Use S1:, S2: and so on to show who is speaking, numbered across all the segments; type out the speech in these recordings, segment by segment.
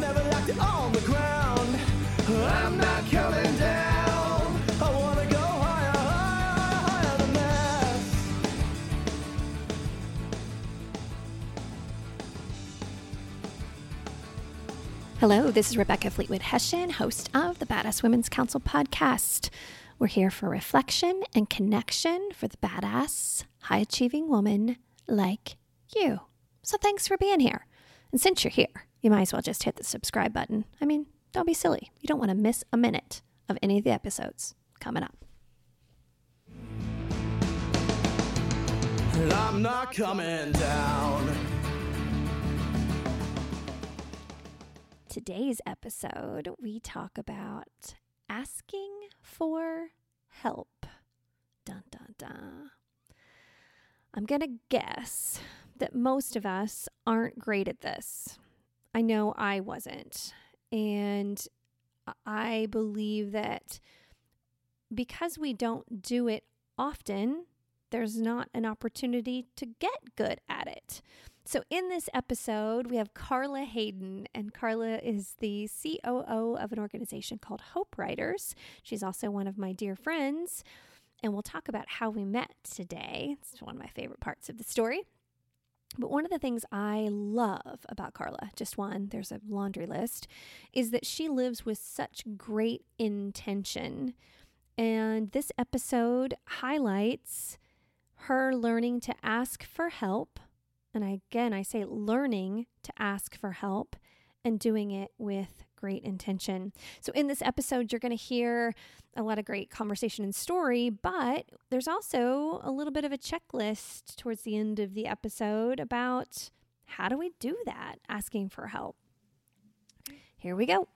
S1: Never liked it on the ground. I'm not coming down. I wanna go higher, higher, higher than this.
S2: Hello, this is Rebecca Fleetwood Hessig, host of the Badass Women's Council podcast. We're here for reflection and connection for the badass, high achieving woman like you. So thanks for being here. And since you're here, you might as well just hit the subscribe button. I mean, don't be silly. You don't want to miss a minute of any of the episodes coming up.
S1: And I'm not coming down.
S2: Today's episode, we talk about asking for help. Dun dun dun. I'm going to guess that most of us aren't great at this. I know I wasn't. And I believe that because we don't do it often, there's not an opportunity to get good at it. So, in this episode, we have Carla Hayden, and Carla is the COO of an organization called Hope Writers. She's also one of my dear friends, and we'll talk about how we met today. It's one of my favorite parts of the story. But one of the things I love about Carla, just one, there's a laundry list, is that she lives with such great intention. And this episode highlights her learning to ask for help. And again, I say learning to ask for help and doing it with great intention. So, in this episode, you're going to hear a lot of great conversation and story, but there's also a little bit of a checklist towards the end of the episode about how do we do that, asking for help. Here we go.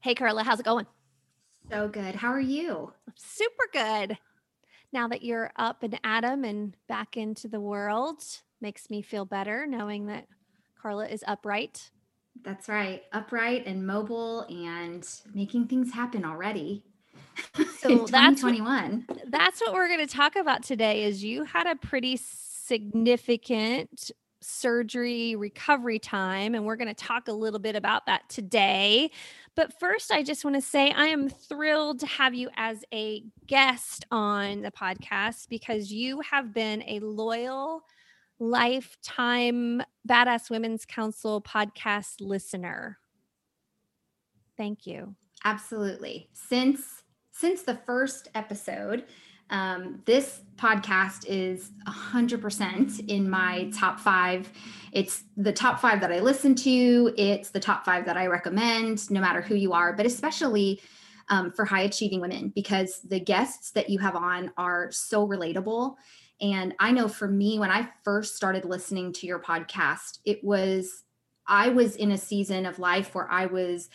S2: Hey, Carla, how's it going?
S3: So good. How are you?
S2: Super good. Now that you're up and Adam and back into the world, makes me feel better knowing that Carla is upright.
S3: That's right. Upright and mobile and making things happen already.
S2: So that's what- That's what we're going to talk about today is you had a pretty significant surgery recovery time and we're going to talk a little bit about that today. But first I just want to say I am thrilled to have you as a guest on the podcast because you have been a loyal lifetime Badass Women's Council podcast listener. Thank you.
S3: Absolutely. Since since the first episode, um, this podcast is 100% in my top five. It's the top five that I listen to. It's the top five that I recommend, no matter who you are, but especially um, for high achieving women, because the guests that you have on are so relatable. And I know for me, when I first started listening to your podcast, it was, I was in a season of life where I was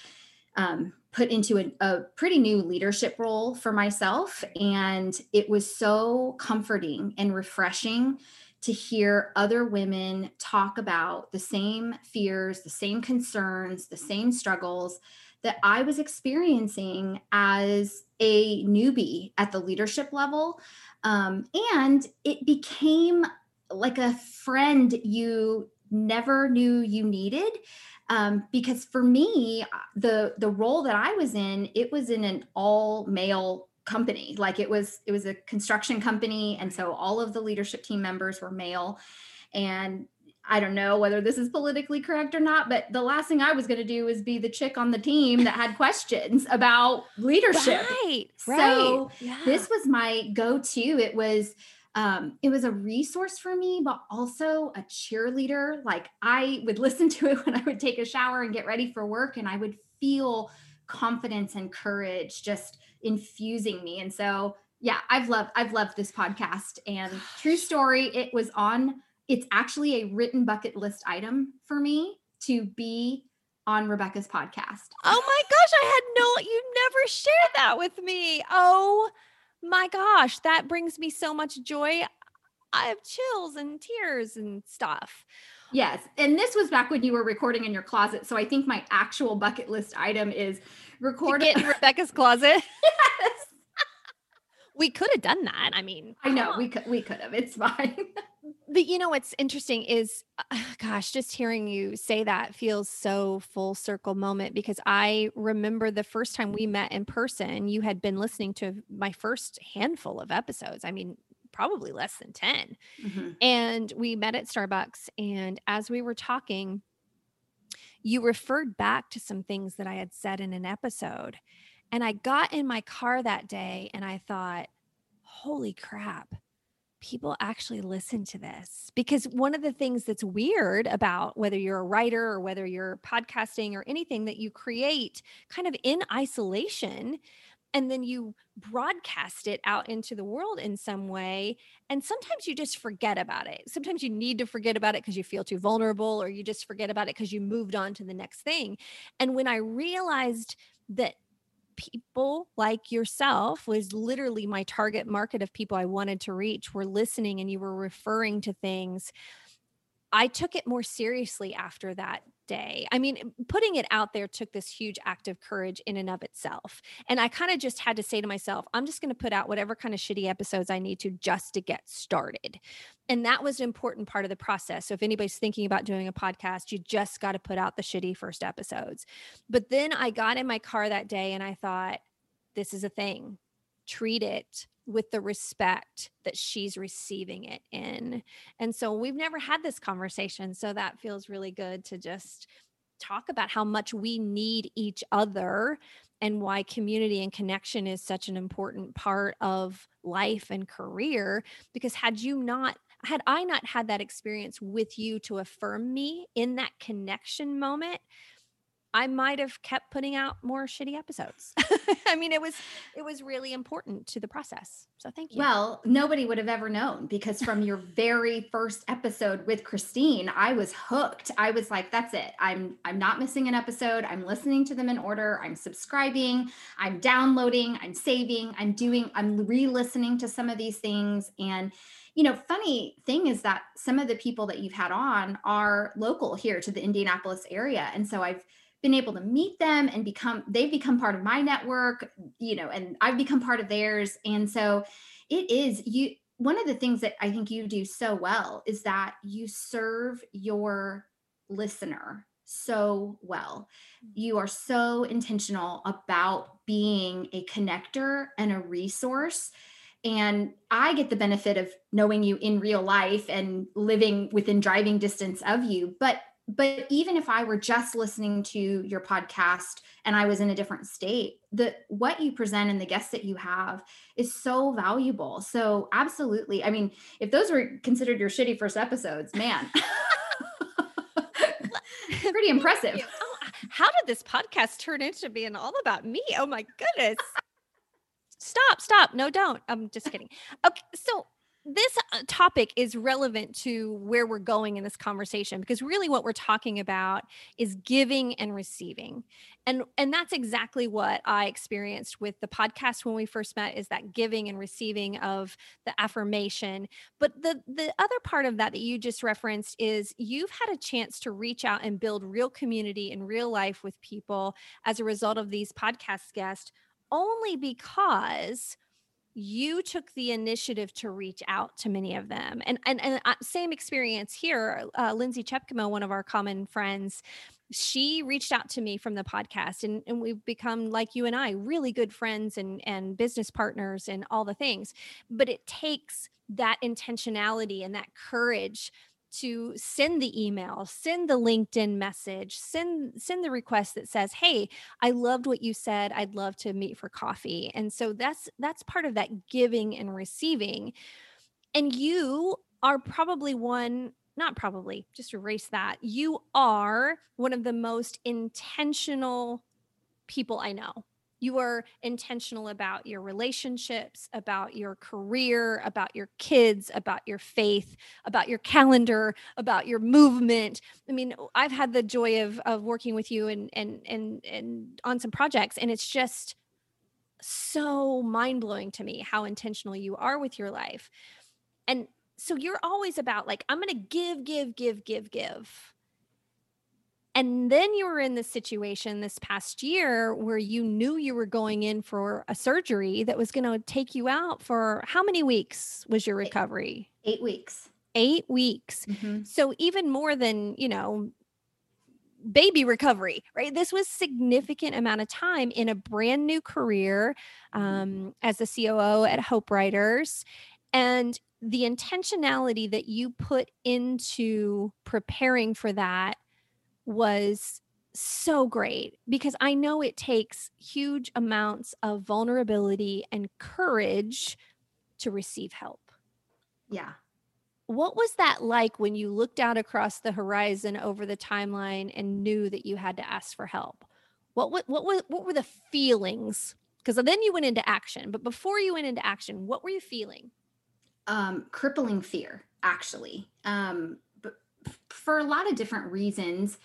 S3: um, put into a, a pretty new leadership role for myself. And it was so comforting and refreshing to hear other women talk about the same fears, the same concerns, the same struggles that I was experiencing as a newbie at the leadership level. Um, and it became like a friend you never knew you needed. Um, because for me the the role that i was in it was in an all male company. Like it was it was a construction company. And so all of the leadership team members were male. And i don't know whether this is politically correct or not but the last thing i was going to do was be the chick on the team that had questions about leadership
S2: Right. Right.
S3: So
S2: yeah.
S3: this was my go-to it was um, it was a resource for me but also a cheerleader like i would listen to it when i would take a shower and get ready for work and i would feel confidence and courage just infusing me and so yeah i've loved i've loved this podcast and true story it was on it's actually a written bucket list item for me to be on rebecca's podcast
S2: Oh my gosh, I had no, you never shared that with me. Oh my gosh, that brings me so much joy. I have chills and tears and stuff.
S3: Yes. And this was back when you were recording in your closet. So I think my actual bucket list item is record
S2: in Rebecca's closet. We could have done that. I mean,
S3: I know
S2: on.
S3: we could we could have. It's fine.
S2: But you know what's interesting is, uh, gosh, just hearing you say that feels so full circle moment because I remember the first time we met in person, you had been listening to my first handful of episodes. I mean, probably less than 10.
S3: Mhm.
S2: And we met at Starbucks. And as we were talking, you referred back to some things that I had said in an episode. And I got in my car that day and I thought, holy crap, people actually listen to this. Because one of the things that's weird about whether you're a writer or whether you're podcasting or anything that you create kind of in isolation and then you broadcast it out into the world in some way and sometimes you just forget about it sometimes you need to forget about it because you feel too vulnerable or you just forget about it because you moved on to the next thing and when i realized that people like yourself was literally my target market of people i wanted to reach were listening and you were referring to things. I took it more seriously after that day. I mean, putting it out there took this huge act of courage in and of itself. And I kind of just had to say to myself, I'm just going to put out whatever kind of shitty episodes I need to just to get started. And that was an important part of the process. So if anybody's thinking about doing a podcast, you just got to put out the shitty first episodes. But then I got in my car that day and I thought, this is a thing. Treat it with the respect that she's receiving it in. And so we've never had this conversation. So that feels really good to just talk about how much we need each other and why community and connection is such an important part of life and career. Because had you not, had I not had that experience with you to affirm me in that connection moment, I might have kept putting out more shitty episodes. I mean, it was it was really important to the process. So thank you.
S3: Well, nobody would have ever known because from your very first episode with Christine, I was hooked. I was like, that's it. I'm I'm not missing an episode. I'm listening to them in order. I'm subscribing, I'm downloading, I'm saving, I'm doing I'm re-listening to some of these things and you know, funny thing is that some of the people that you've had on are local here to the Indianapolis area. And so I've been able to meet them and become they've become part of my network you know and i've become part of theirs. And so it is you one of the things that i think you do so well is that you serve your listener so well. Mm-hmm. You are so intentional about being a connector and a resource. And i get the benefit of knowing you in real life and living within driving distance of you but but even if i were just listening to your podcast and i was in a different state the what you present and the guests that you have is so valuable so absolutely i mean if those were considered your shitty first episodes man pretty impressive
S2: Oh, how did this podcast turn into being all about me? Oh my goodness. stop, stop. No, don't. I'm just kidding. Okay, so this uh, topic is relevant to where we're going in this conversation because really what we're talking about is giving and receiving. And and that's exactly what i experienced with the podcast when we first met is that giving and receiving of the affirmation. But the the other part of that that you just referenced is you've had a chance to reach out and build real community in real life with people as a result of these podcast guests only because you took the initiative to reach out to many of them and and, and uh, same experience here uh, lindsay chepkema one of our common friends she reached out to me from the podcast and, and we've become like you and i really good friends and and business partners and all the things but it takes that intentionality and that courage to send the email send the linkedin message send send the request that says hey i loved what you said i'd love to meet for coffee. And so that's that's part of that giving and receiving. And you are probably one not probably just erase that you are one of the most intentional people i know you are intentional about your relationships, about your career, about your kids, about your faith, about your calendar, about your movement. I mean, I've had the joy of of working with you and and and and on some projects and it's just so mind-blowing to me how intentional you are with your life. And so you're always about like I'm going to give give give give give And then you were in this situation this past year where you knew you were going in for a surgery that was going to take you out for how many weeks was your recovery?
S3: Eight weeks.
S2: Eight weeks.
S3: Mhm.
S2: So even more than, you know, baby recovery, right? This was significant amount of time in a brand new career um, as the COO at Hope Writers. And the intentionality that you put into preparing for that was so great because I know it takes huge amounts of vulnerability and courage to receive help.
S3: Yeah.
S2: What was that like when you looked out across the horizon over the timeline and knew that you had to ask for help? What what what were, what were the feelings? Because then you went into action, but before you went into action, what were you feeling?
S3: um, crippling fear, actually, um, for a lot of different reasons.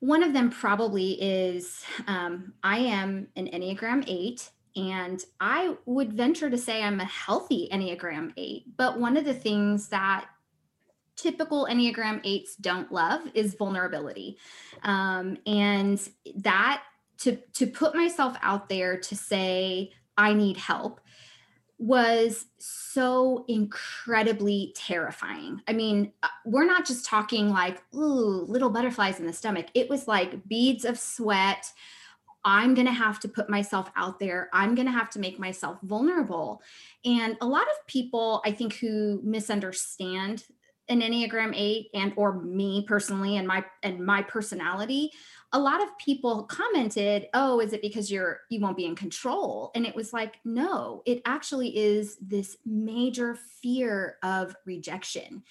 S3: One of them probably is um, I am an Enneagram 8, and I would venture to say I'm a healthy Enneagram 8. But one of the things that typical Enneagram 8s don't love is vulnerability. Um, and that to, to put myself out there to say, I need help was so incredibly terrifying. I mean, uh, we're not just talking like, ooh, little butterflies in the stomach. It was like beads of sweat. I'm going to have to put myself out there. I'm going to have to make myself vulnerable. And a lot of people, I think, who misunderstand an Enneagram 8 and or me personally and my and my personality a lot of people commented, "Oh, is it because you're you won't be in control?" And it was like, "No, it actually is this major fear of rejection.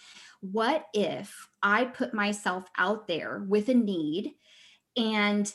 S3: What if I put myself out there with a need and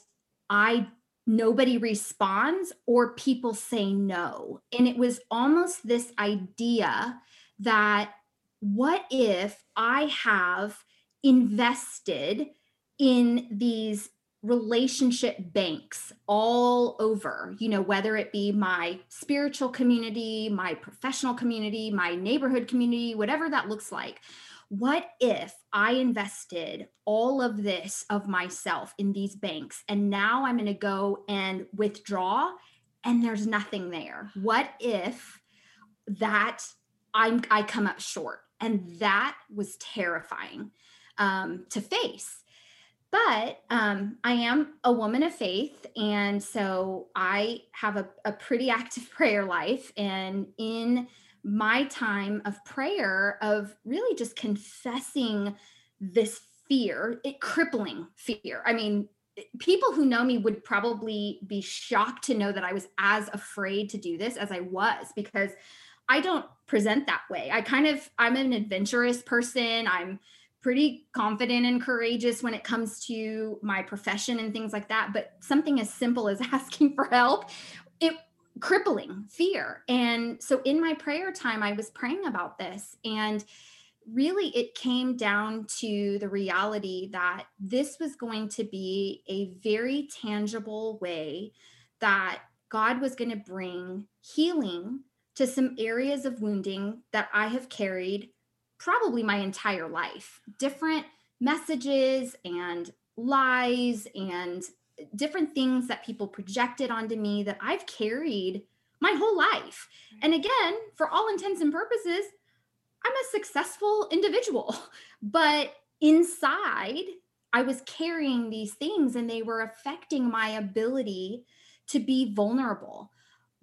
S3: I nobody responds or people say no?" And it was almost this idea that what if I have invested in these relationship banks all over, you know, whether it be my spiritual community, my professional community, my neighborhood community, whatever that looks like. What if I invested all of this of myself in these banks and now I'm going to go and withdraw and there's nothing there? What if that I'm I come up short? And that was terrifying um, to face but um, I am a woman of faith. And so I have a, a pretty active prayer life. And in my time of prayer, of really just confessing this fear, it crippling fear. I mean, people who know me would probably be shocked to know that I was as afraid to do this as I was because I don't present that way. I kind of, I'm an adventurous person. I'm pretty confident and courageous when it comes to my profession and things like that but something as simple as asking for help it crippling fear. And so in my prayer time i was praying about this and really it came down to the reality that this was going to be a very tangible way that god was going to bring healing to some areas of wounding that i have carried probably my entire life different messages and lies and different things that people projected onto me that I've carried my whole life. And again, for all intents and purposes, I'm a successful individual. But inside, I was carrying these things and they were affecting my ability to be vulnerable.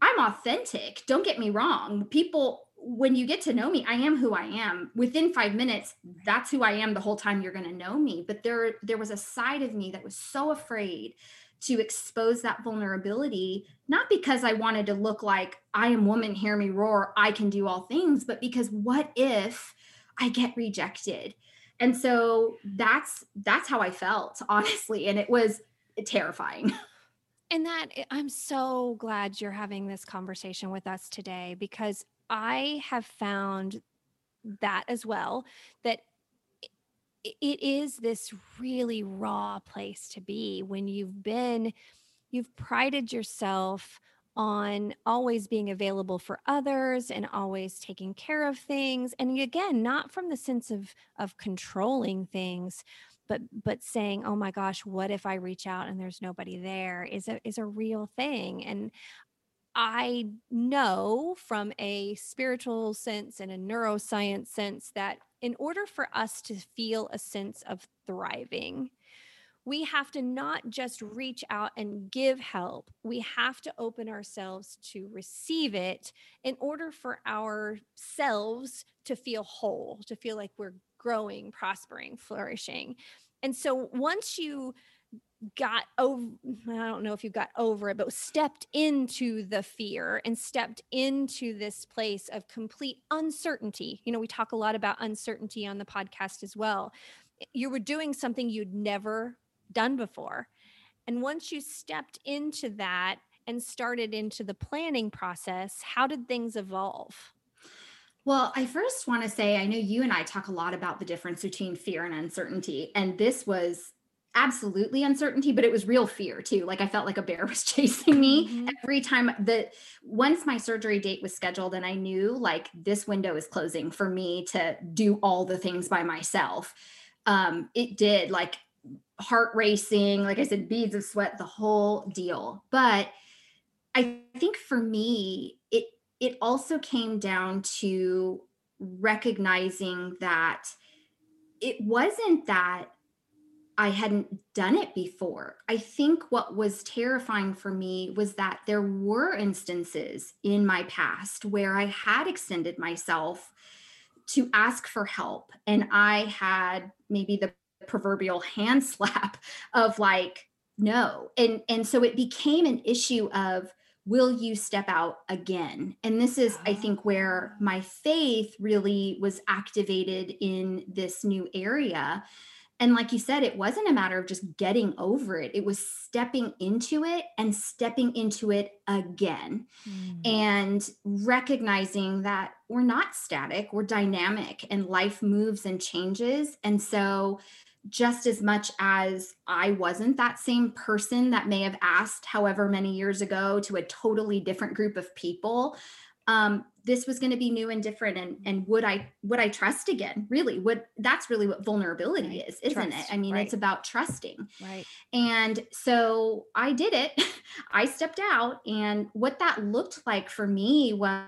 S3: I'm authentic, don't get me wrong. People when you get to know me, I am who I am. Within five minutes, that's who I am the whole time you're going to know me. But there, there was a side of me that was so afraid to expose that vulnerability, not because I wanted to look like I am woman, hear me roar, I can do all things, but because what if I get rejected? And so that's that's how I felt, honestly. And it was terrifying.
S2: And that eh, I'm so glad you're having this conversation with us today because I have found that as well that it is this really raw place to be when you've been you've prided yourself on always being available for others and always taking care of things and again not from the sense of of controlling things but but saying oh my gosh what if i reach out and there's nobody there? is a is a real thing and i know from a spiritual sense and a neuroscience sense that in order for us to feel a sense of thriving we have to not just reach out and give help, we have to open ourselves to receive it in order for ourselves to feel whole, to feel like we're growing, prospering, flourishing. And so once you got over i don't know if you got over it but stepped into the fear and stepped into this place of complete uncertainty you know we talk a lot about uncertainty on the podcast as well you were doing something you'd never done before. And once you stepped into that and started into the planning process, how did things evolve?
S3: Well, I first want to say I know you and I talk a lot about the difference between fear and uncertainty. And this was absolutely uncertainty, but it was real fear too. Like I felt like a bear was chasing me mm-hmm. every time that once my surgery date was scheduled and I knew like this window is closing for me to do all the things by myself. Um, it did like heart racing, like I said, beads of sweat, the whole deal. But I think for me, it it also came down to recognizing that it wasn't that I hadn't done it before. I think what was terrifying for me was that there were instances in my past where I had extended myself to ask for help and I had maybe the proverbial hand slap of like no. And and so it became an issue of will you step out again? And this is i think ah. where my faith really was activated in this new area and like you said it wasn't a matter of just getting over it it was stepping into it and stepping into it again mm. and recognizing that we're not static we're dynamic and life moves and changes and so just as much as I wasn't that same person that may have asked however many years ago to a totally different group of people um, this was going to be new and different and and would i would i trust again really would that's really what vulnerability right. is isn't trust, it i mean right. it's about trusting
S2: right
S3: and so i did it i stepped out and what that looked like for me was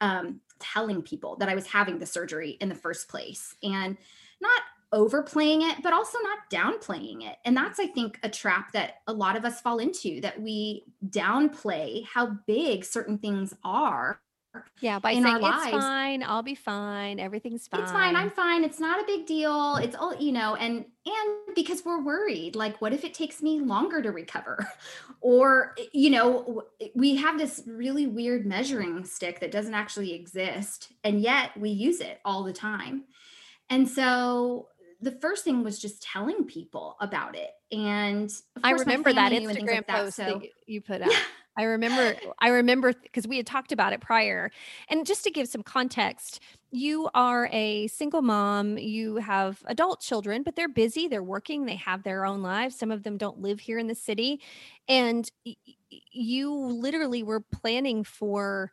S3: um telling people that I was having the surgery in the first place and not overplaying it, but also not downplaying it. And that's, I think, a trap that a lot of us fall into that we downplay how big certain things are
S2: yeah, by saying it's fine, I'll be fine, everything's fine.
S3: It's fine, I'm fine. It's not a big deal. It's all, you know, and and because we're worried, like what if it takes me longer to recover? or you know, we have this really weird measuring stick that doesn't actually exist, and yet we use it all the time. And so the first thing was just telling people about it. And
S2: I remember that Instagram like post that, so. that you put out. I remember, I remember because we had talked about it prior. And just to give some context, you are a single mom, you have adult children, but they're busy, they're working, they have their own lives. Some of them don't live here in the city. And you literally were planning for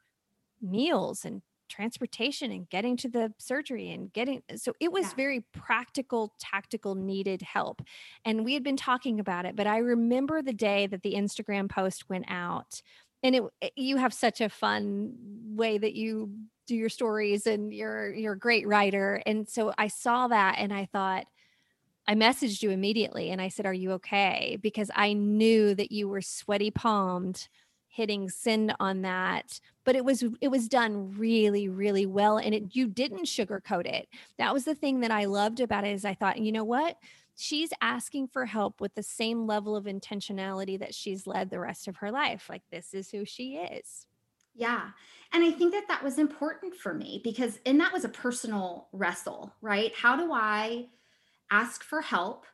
S2: meals and transportation and getting to the surgery and getting so it was yeah. very practical tactical needed help and we had been talking about it but i remember the day that the instagram post went out and it eh, you have such a fun way that you do your stories and you're you're a great writer and so i saw that and i thought I messaged you immediately and I said, Are you okay? Because I knew that you were sweaty palmed hitting send on that but it was it was done really really well and it you didn't sugarcoat it. That was the thing that i loved about it is i thought you know what? She's asking for help with the same level of intentionality that she's led the rest of her life like this is who she is.
S3: Yeah and i think that that was important for me because and that was a personal wrestle right? How do i ask for help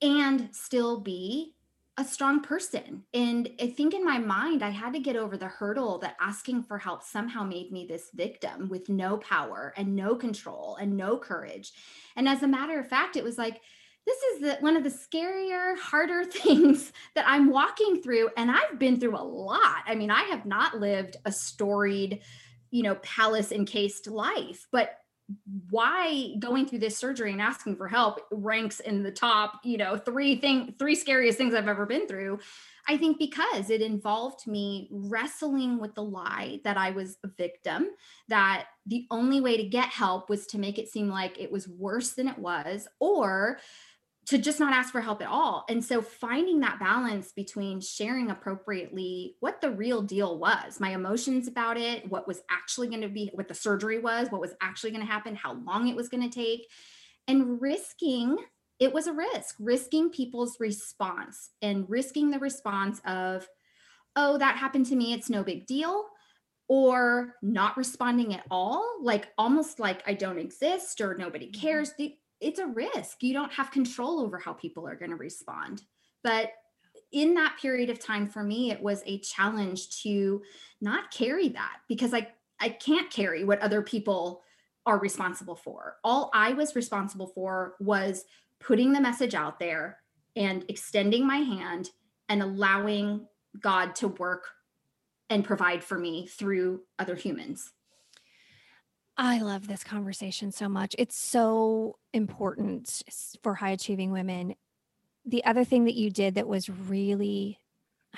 S3: and still be a strong person. And I think in my mind, I had to get over the hurdle that asking for help somehow made me this victim with no power and no control and no courage. And as a matter of fact, it was like, this is the, one of the scarier, harder things that I'm walking through. And I've been through a lot. I mean, I have not lived a storied, you know, palace encased life, but why going through this surgery and asking for help ranks in the top, you know, three thing three scariest things I've ever been through. I think because it involved me wrestling with the lie that I was a victim, that the only way to get help was to make it seem like it was worse than it was, or to just not ask for help at all. And so finding that balance between sharing appropriately what the real deal was, my emotions about it, what was actually going to be, what the surgery was, what was actually going to happen, how long it was going to take, and risking it was a risk, risking people's response and risking the response of, oh, that happened to me, it's no big deal. Or not responding at all, like almost like I don't exist or nobody
S2: Mm-hmm.
S3: cares. The- it's a risk. You don't have control over how people are going to respond. But in that period of time for me, it was a challenge to not carry that because I I can't carry what other people are responsible for. All I was responsible for was putting the message out there and extending my hand and allowing God to work and provide for me through other humans.
S2: I love this conversation so much. It's so important for high achieving women. The other thing that you did that was really,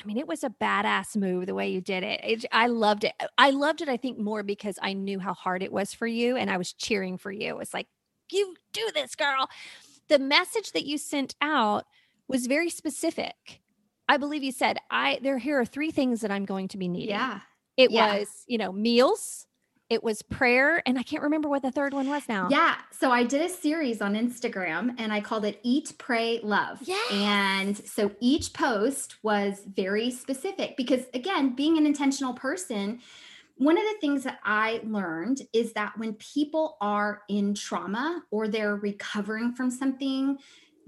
S2: I mean, it was a badass move the way you did it. it. I loved it. Uh, I loved it, I think, more because I knew how hard it was for you and I was cheering for you. It's like, you do this, girl. The message that you sent out was very specific. I believe you said, I there here are three things that I'm going to be needing.
S3: Yeah.
S2: It
S3: Yeah.
S2: was, you know, meals, it was prayer, and I can't remember what the third one was now.
S3: Yeah. So I did a series on Instagram and I called it Eat, Pray, Love.
S2: Yes.
S3: And so each post was very specific because, again, being an intentional person, one of the things that I learned is that when people are in trauma or they're recovering from something,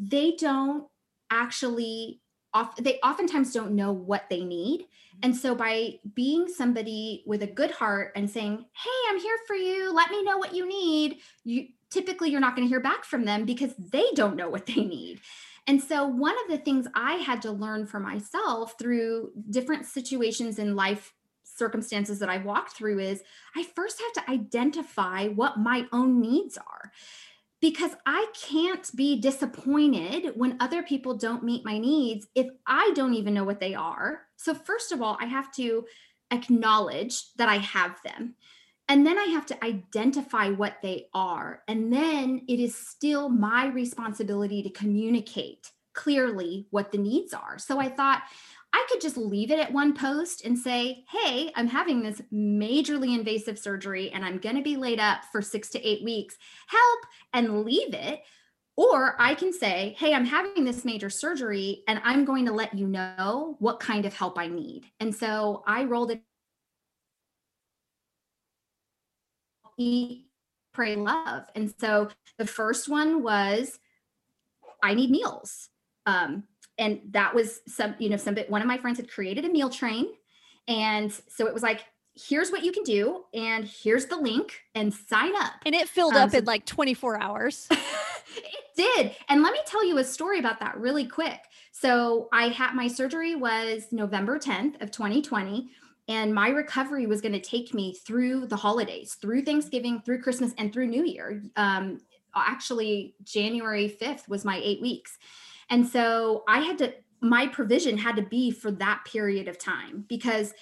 S3: they don't actually off they oftentimes don't know what they need. And so by being somebody with a good heart and saying, "Hey, I'm here for you. Let me know what you need." You typically you're not going to hear back from them because they don't know what they need. And so one of the things I had to learn for myself through different situations in life circumstances that I walked through is I first have to identify what my own needs are. Because I can't be disappointed when other people don't meet my needs if I don't even know what they are. So, first of all, I have to acknowledge that I have them. And then I have to identify what they are. And then it is still my responsibility to communicate clearly what the needs are. So I thought I could just leave it at one post and say, hey, I'm having this majorly invasive surgery and I'm going to be laid up for six to eight weeks. Help and leave it. Or I can say, hey, I'm having this major surgery and I'm going to let you know what kind of help I need. And so I rolled it eat, pray, love. And so the first one was I need meals. Um, and that was some, you know, some one of my friends had created a meal train. And so it was like, here's what you can do, and here's the link, and sign up.
S2: And it filled
S3: Um,
S2: up
S3: so-
S2: in like 24 hours.
S3: it did. And let me tell you a story about that really quick. So I had my surgery was November 10th of 2020 and my recovery was going to take me through the holidays, through Thanksgiving, through Christmas and through New Year. Um actually January 5th was my 8 weeks. And so I had to my provision had to be for that period of time because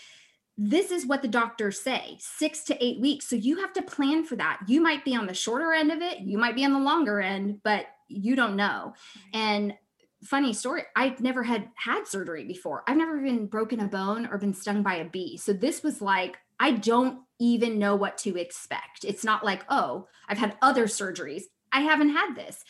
S3: this is what the doctors say six to eight weeks. So you have to plan for that. You might be on the shorter end of it, you might be on the longer end, but you don't know. And funny story, I never had had surgery before. I've never even broken a bone or been stung by a bee. So this was like, I don't even know what to expect. It's not like, oh, I've had other surgeries. I haven't had this.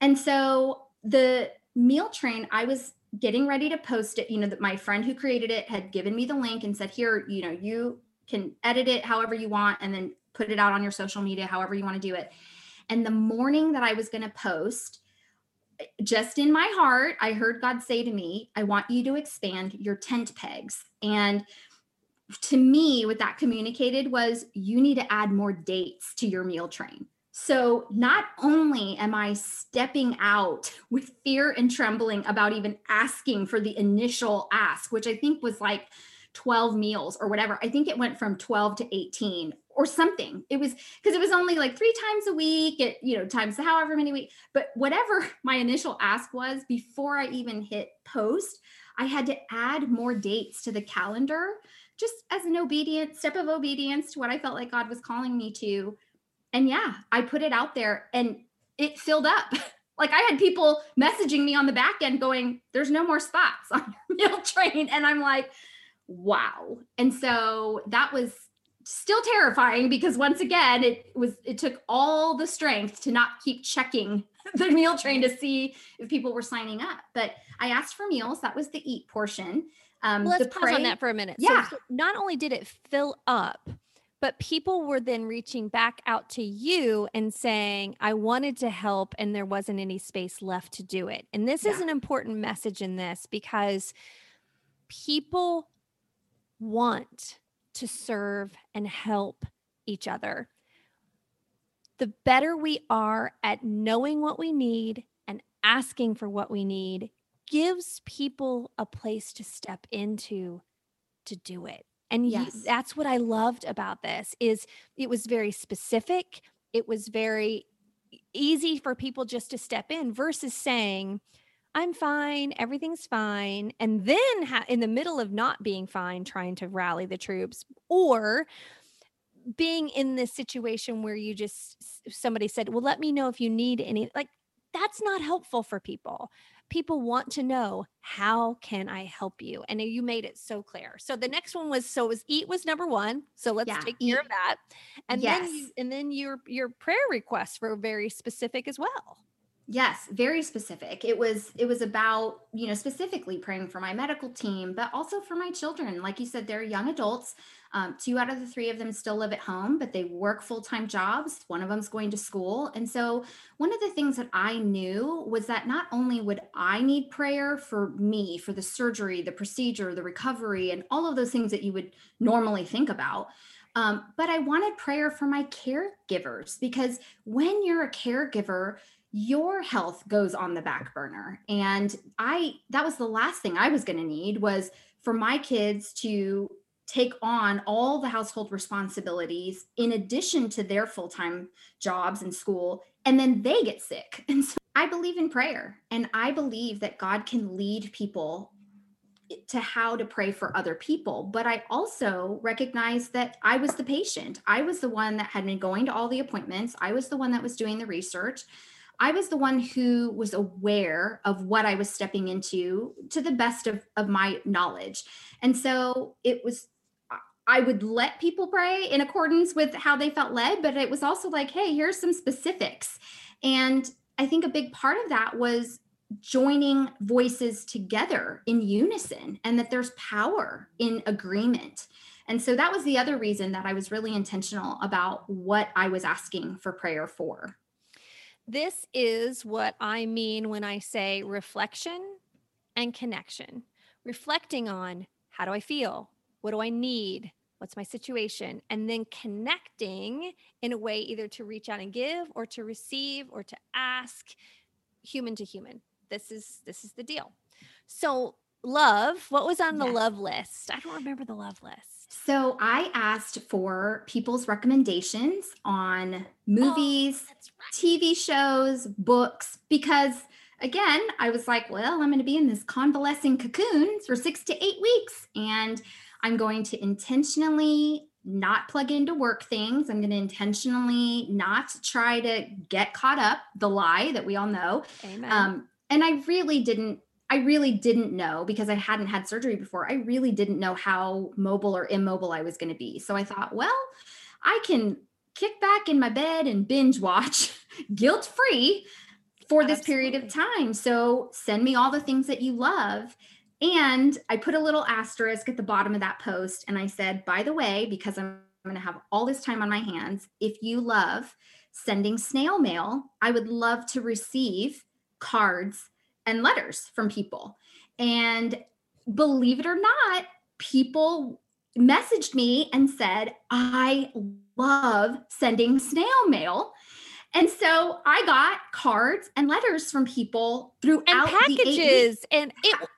S3: And so the meal train, I was getting ready to post it. You know that my friend who created it had given me the link and said here you know you can edit it however you want and then put it out on your social media however you want to do it. And the morning that i was going to post just in my heart i heard god say to me i want you to expand your tent pegs. And to me what that communicated was you need to add more dates to your meal train so not only am I stepping out with fear and trembling about even asking for the initial ask, which I think was like 12 meals or whatever. I think it went from 12 to 18 or something. It was because it was only like three times a week, it, you know, times however many weeks. But whatever my initial ask was before I even hit post, I had to add more dates to the calendar just as an obedient step of obedience to what I felt like God was calling me to. And yeah, I put it out there and it filled up. like I had people messaging me on the back end going, there's no more spots on your meal train. And I'm like, wow. And so that was still terrifying because once again, it was, it took all the strength to not keep checking the meal train to see if people were signing up. But I asked for meals. That was the eat portion. Um,
S2: Let's pause
S3: pray-
S2: on that for a minute.
S3: Yeah.
S2: So, so not only did it fill up, but people were then reaching back out to you and saying, I wanted to help and there wasn't any space left to do it. And this is an important message in this because people want to serve and help each other. The better we are at knowing what we need and asking for what we need gives people a place to step into to do it. And
S3: Yes.
S2: that's what I loved about this is it was very specific. It was very easy for people just to step in versus saying, I'm fine, everything's fine. And then ha- in the middle of not being fine, trying to rally the troops or being in this situation where you just somebody said, Well, let me know if you need any. Like, that's not helpful for people. People want to know how can I help you? And you made it so clear. So the next one was so it was eat was number one. So let's
S3: Yeah,
S2: take care of that. And then you, and then your your prayer requests were very specific as well.
S3: Yes, very specific. It was it was about, you know, specifically praying for my medical team, but also for my children. Like you said, they're young adults. Um, two out of the three of them still live at home, but they work full time jobs. One of them's going to school. And so, one of the things that I knew was that not only would I need prayer for me, for the surgery, the procedure, the recovery, and all of those things that you would normally think about, um, but I wanted prayer for my caregivers because when you're a caregiver, your health goes on the back burner and i that was the last thing i was going to need was for my kids to take on all the household responsibilities in addition to their full-time jobs and school and then they get sick and so i believe in prayer and i believe that god can lead people to how to pray for other people. But I also recognize that I was the patient. I was the one that had been going to all the appointments. I was the one that was doing the research. I was the one who was aware of what I was stepping into to the best of, of my knowledge. And so it was, I would let people pray in accordance with how they felt led, but it was also like, hey, here's some specifics. And I think a big part of that was joining voices together in unison and that there's power in agreement. And so that was the other reason that I was really intentional about what I was asking for prayer for.
S2: This is what I mean when I say reflection and connection. Reflecting on how do I feel? What do I need? What's my situation? And then connecting in a way either to reach out and give or to receive or to ask human to human. This is this is the deal. So, love, what was on the
S3: Yes.
S2: love list? I don't remember the love list.
S3: So I asked for people's recommendations on movies, oh,
S2: That's right.
S3: TV shows, books, because again, I was like, well, I'm going to be in this convalescing cocoon for six to eight weeks. And I'm going to intentionally not plug into work things. I'm going to intentionally not try to get caught up, the lie that we all know.
S2: Amen.
S3: Um, and I really didn't. I really didn't know because I hadn't had surgery before. I really didn't know how mobile or immobile I was going to be. So I thought, well, I can kick back in my bed and binge watch guilt free for this period of time. So send me all the things that you love. And I put a little asterisk at the bottom of that post and I said, by the way, because I'm going to have all this time on my hands, if you love sending snail mail, I would love to receive cards and letters from people. And believe it or not, people messaged me and said, I love sending snail mail. And so I got cards and letters from people throughout
S2: and packages and it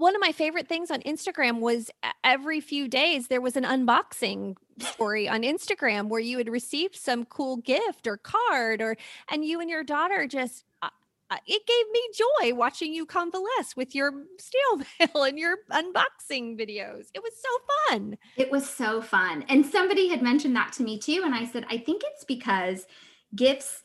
S2: one of my favorite things on Instagram was every few days there was an unboxing story on Instagram where you had received some cool gift or card or and you and your daughter just uh, uh, it gave me joy watching you convalesce with your steel mail and your unboxing videos. It was so fun.
S3: It was so fun. And somebody had mentioned that to me too. And I said, I think it's because gifts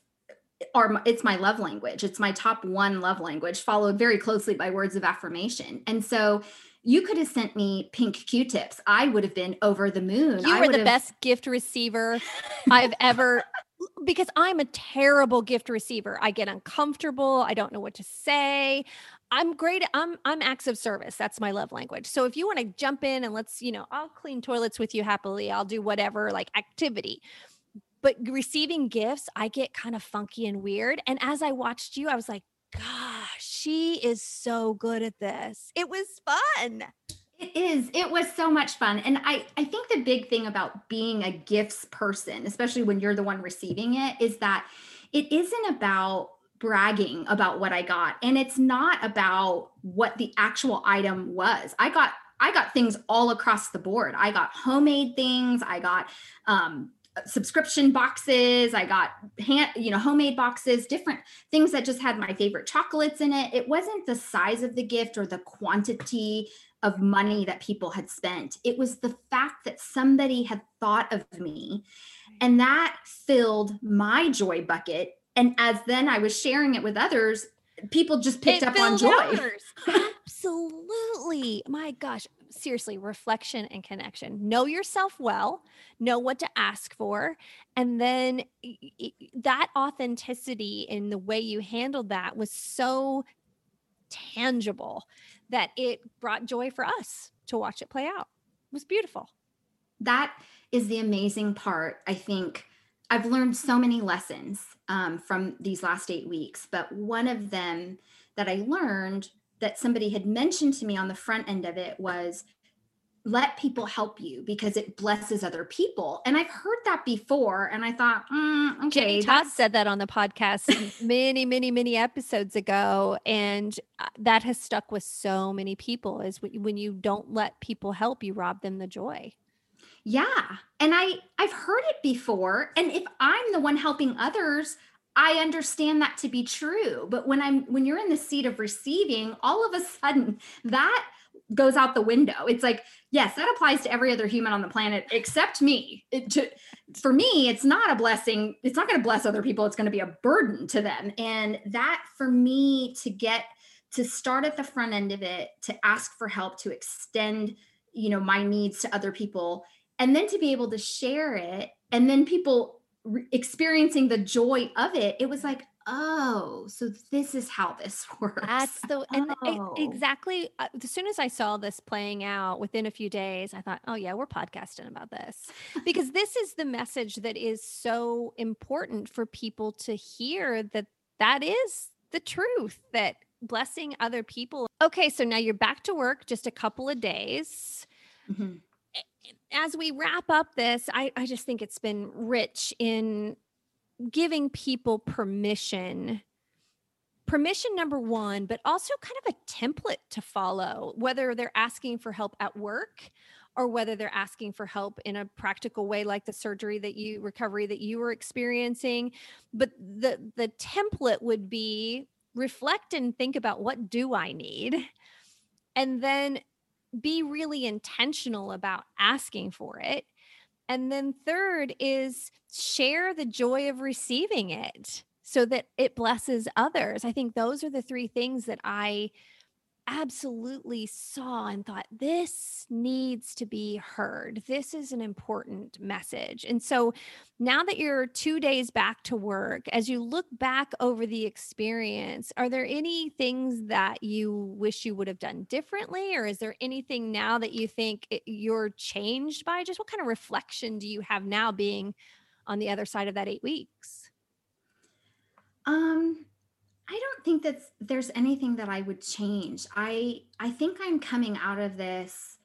S3: are it's my love language. It's my top one love language, followed very closely by words of affirmation. And so you could have sent me pink Q-tips. I would have been over the moon.
S2: You
S3: I
S2: were the
S3: have-
S2: best gift receiver I've ever because I'm a terrible gift receiver. I get uncomfortable. I don't know what to say. I'm great. I'm I'm acts of service. That's my love language. So if you want to jump in and let's, you know, I'll clean toilets with you happily. I'll do whatever like activity. But receiving gifts, I get kind of funky and weird. And as I watched you, I was like, gosh, she is so good at this. It was fun.
S3: It is. It was so much fun. And I, I think the big thing about being a gifts person, especially when you're the one receiving it, is that it isn't about bragging about what I got. And it's not about what the actual item was. I got I got things all across the board. I got homemade things. I got um subscription boxes i got hand you know homemade boxes different things that just had my favorite chocolates in it it wasn't the size of the gift or the quantity of money that people had spent. It was the fact that somebody had thought of me and that filled my joy bucket. And as then I was sharing it with others, people just picked
S2: It
S3: up on joy.
S2: Absolutely. My gosh. Seriously, reflection and connection. Know yourself well, know what to ask for. And then that authenticity in the way you handled that was so tangible that it brought joy for us to watch it play out. It was beautiful.
S3: that is the amazing part. I think I've learned so many lessons um, from these last eight weeks, but one of them that I learned that somebody had mentioned to me on the front end of it was let people help you because it blesses other people. And I've heard that before, and I thought, mm, okay,
S2: Jenny Todd said that on the podcast many, many, many episodes ago, and uh, that has stuck with so many people. Is when when you don't let people help, you rob them the joy.
S3: Yeah. And I I've heard it before and if I'm the one helping others, I understand that to be true. But when I'm when you're in the seat of receiving, all of a sudden that goes out the window. It's like, yes, that applies to every other human on the planet except me. It, to, for me, it's not a blessing. It's not going to bless other people. It's going to be a burden to them. And that for me to get to start at the front end of it, to ask for help, to extend, you know, my needs to other people and then to be able to share it and then people re- experiencing the joy of it it was like oh so this is how this works
S2: That's the and
S3: Oh.
S2: exactly. uh, As soon as I saw this playing out within a few days, I thought, oh yeah, we're podcasting about this because this is the message that is so important for people to hear that that is the truth that blessing other people. Okay, so now you're back to work just a couple of days.
S3: Mhm.
S2: As we wrap up this, I, I just think it's been rich in giving people permission. Permission, number one, but also kind of a template to follow, whether they're asking for help at work or whether they're asking for help in a practical way, like the surgery that you recovery that you were experiencing. But the the template would be reflect and think about what do I need? And then be really intentional about asking for it. And then third is share the joy of receiving it so that it blesses others. I think those are the three things that I absolutely saw and thought this needs to be heard. This is an important message. And so now that you're 2 days back to work, as you look back over the experience, are there any things that you wish you would have done differently or is there anything now that you think you're changed by? Just what kind of reflection do you have now being on the other side of that 8 weeks?
S3: um i don't think that there's anything that i would change. I i think i'm coming out of this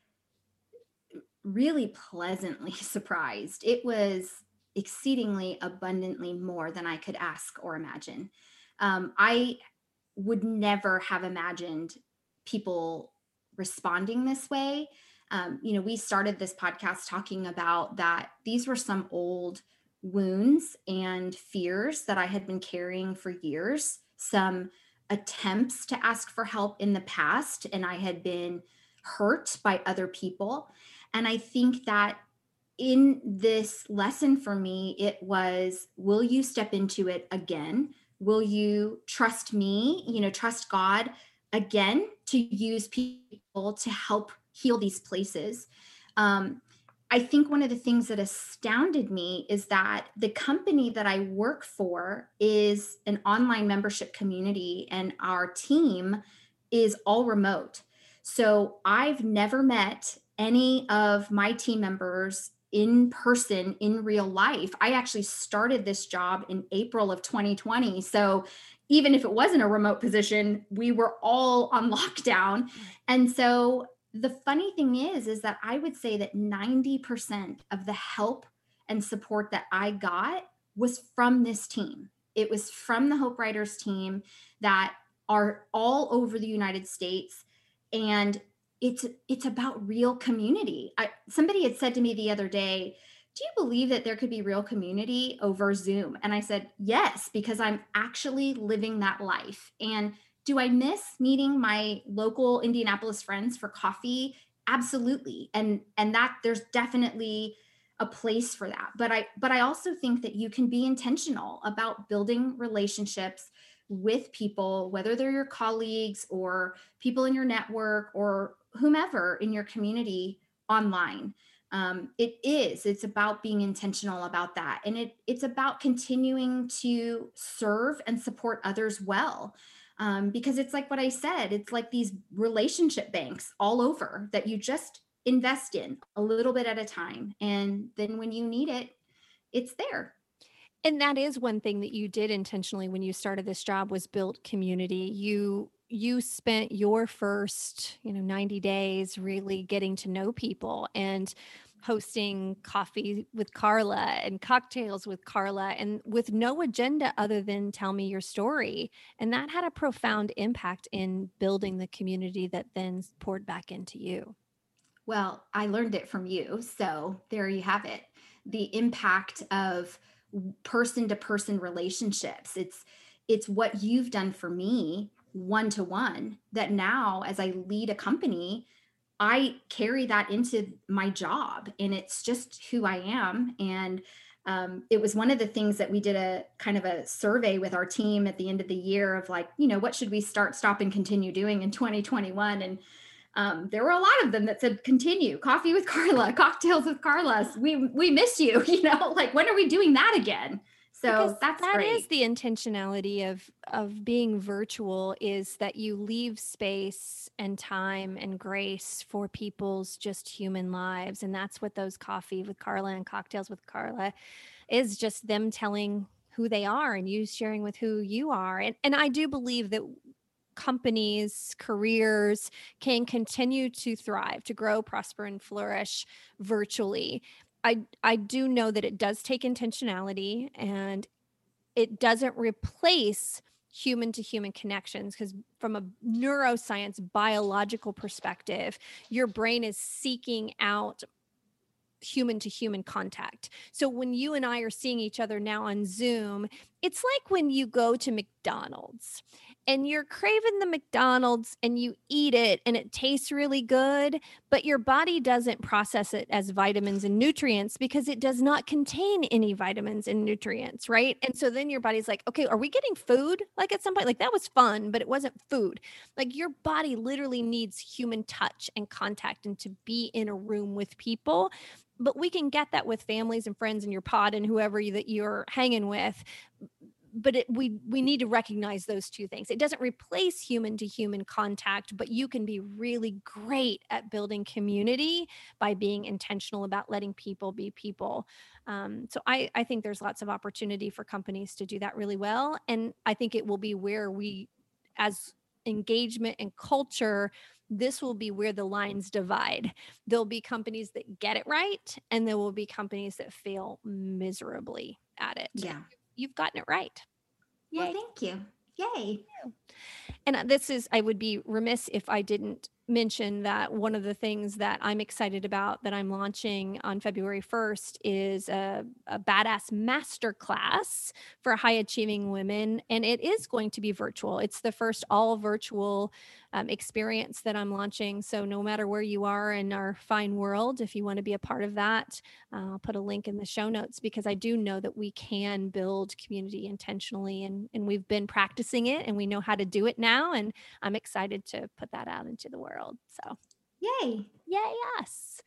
S3: really pleasantly surprised. It was exceedingly abundantly more than i could ask or imagine. Um, i would never have imagined people responding this way. Um, you know, we started this podcast talking about that these were some old wounds and fears that I had been carrying for years, some attempts to ask for help in the past, and I had been hurt by other people. And I think that in this lesson for me, it was will you step into it again? Will you trust me, you know, trust God again to use people to help heal these places? Um, I think one of the things that astounded me is that the company that I work for is an online membership community, and our team is all remote. So I've never met any of my team members in person in real life. I actually started this job in April of 2020. So even if it wasn't a remote position, we were all on lockdown. And so the funny thing is is that I would say that 90% of the help and support that I got was from this team. It was from the Hope Writers team that are all over the United States and it's it's about real community. I, somebody had said to me the other day, "Do you believe that there could be real community over Zoom?" And I said, "Yes, because I'm actually living that life." And do I miss meeting my local Indianapolis friends for coffee? Absolutely. And and that there's definitely a place for that. But I but I also think that you can be intentional about building relationships with people, whether they're your colleagues or people in your network or whomever in your community online. Um, it is. It's about being intentional about that, and it it's about continuing to serve and support others well. Um, because it's like what I said. It's like these relationship banks all over that you just invest in a little bit at a time, and then when you need it, it's there.
S2: And that is one thing that you did intentionally when you started this job was build community. You you spent your first, you know, 90 days really getting to know people and hosting coffee with Carla and cocktails with Carla and with no agenda other than tell me your story. And that had a profound impact in building the community that then poured back into you.
S3: Well, I learned it from you. So there you have it. The impact of person to person relationships. It's it's what you've done for me one to one that now as I lead a company, I carry that into my job and it's just who I am. And um, it was one of the things that we did a kind of a survey with our team at the end of the year of like, you know, what should we start, stop, and continue doing in 2021? And um, there were a lot of them that said continue coffee with Carla, cocktails with Carla. We we miss you, you know, like when are we doing that again? So
S2: Because
S3: that's
S2: that is the intentionality of of being virtual is that you leave space and time and grace for people's just human lives and that's what those coffee with Carla and cocktails with Carla is just them telling who they are and you sharing with who you are and and I do believe that companies careers can continue to thrive to grow prosper and flourish virtually I I do know that it does take intentionality and it doesn't replace human to human connections because from a neuroscience biological perspective your brain is seeking out human to human contact. So when you and I are seeing each other now on Zoom, it's like when you go to McDonald's and you're craving the McDonald's and you eat it and it tastes really good, but your body doesn't process it as vitamins and nutrients because it does not contain any vitamins and nutrients, right? And so then your body's like, okay, are we getting food? Like at some point, like that was fun, but it wasn't food. Like your body literally needs human touch and contact and to be in a room with people but we can get that with families and friends and your pod and whoever you, that you're hanging with but it, we we need to recognize those two things. It doesn't replace human to human contact but you can be really great at building community by being intentional about letting people be people. Um, so I, I think there's lots of opportunity for companies to do that really well and i think it will be where we as engagement and culture this will be where the lines divide. There'll be companies that get it right, and there will be companies that fail miserably at it.
S3: Yeah.
S2: You've gotten it right.
S3: Well,
S2: Yay.
S3: thank you.
S2: And uh, this is, I would be remiss if I didn't mention that one of the things that I'm excited about that I'm launching on February 1st is a, a badass masterclass for high achieving women. And it is going to be virtual. It's the first all virtual um, experience that I'm launching. So, no matter where you are in our fine world, if you want to be a part of that, uh, I'll put a link in the show notes because I do know that we can build community intentionally and, and we've been practicing it and we know how to do it now. And I'm excited to put that out into the world. So,
S3: Yay.
S2: yay, yes.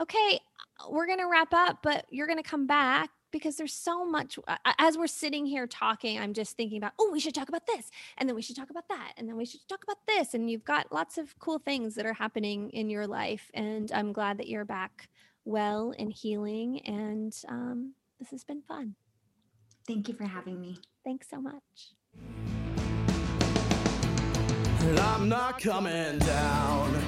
S2: Okay, we're going to wrap up, but you're going to come back because there's so much as we're sitting here talking i'm just thinking about oh we should talk about this and then we should talk about that and then we should talk about this and you've got lots of cool things that are happening in your life and i'm glad that you're back well and healing and um, this has been fun
S3: Thank you for having me.
S2: thanks so much
S1: And I'm not coming down.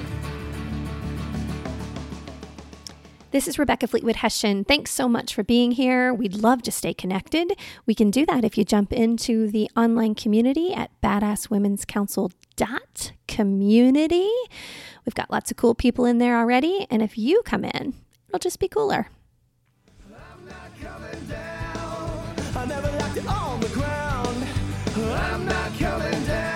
S2: This is Rebecca Fleetwood Hessig. Thanks so much for being here. We'd love to stay connected. We can do that if you jump into the online community at badasswomen'scouncil.community. We've got lots of cool people in there already. And if you come in, it'll just be cooler.
S1: I'm not coming down. I never left it on the ground. I'm not coming down.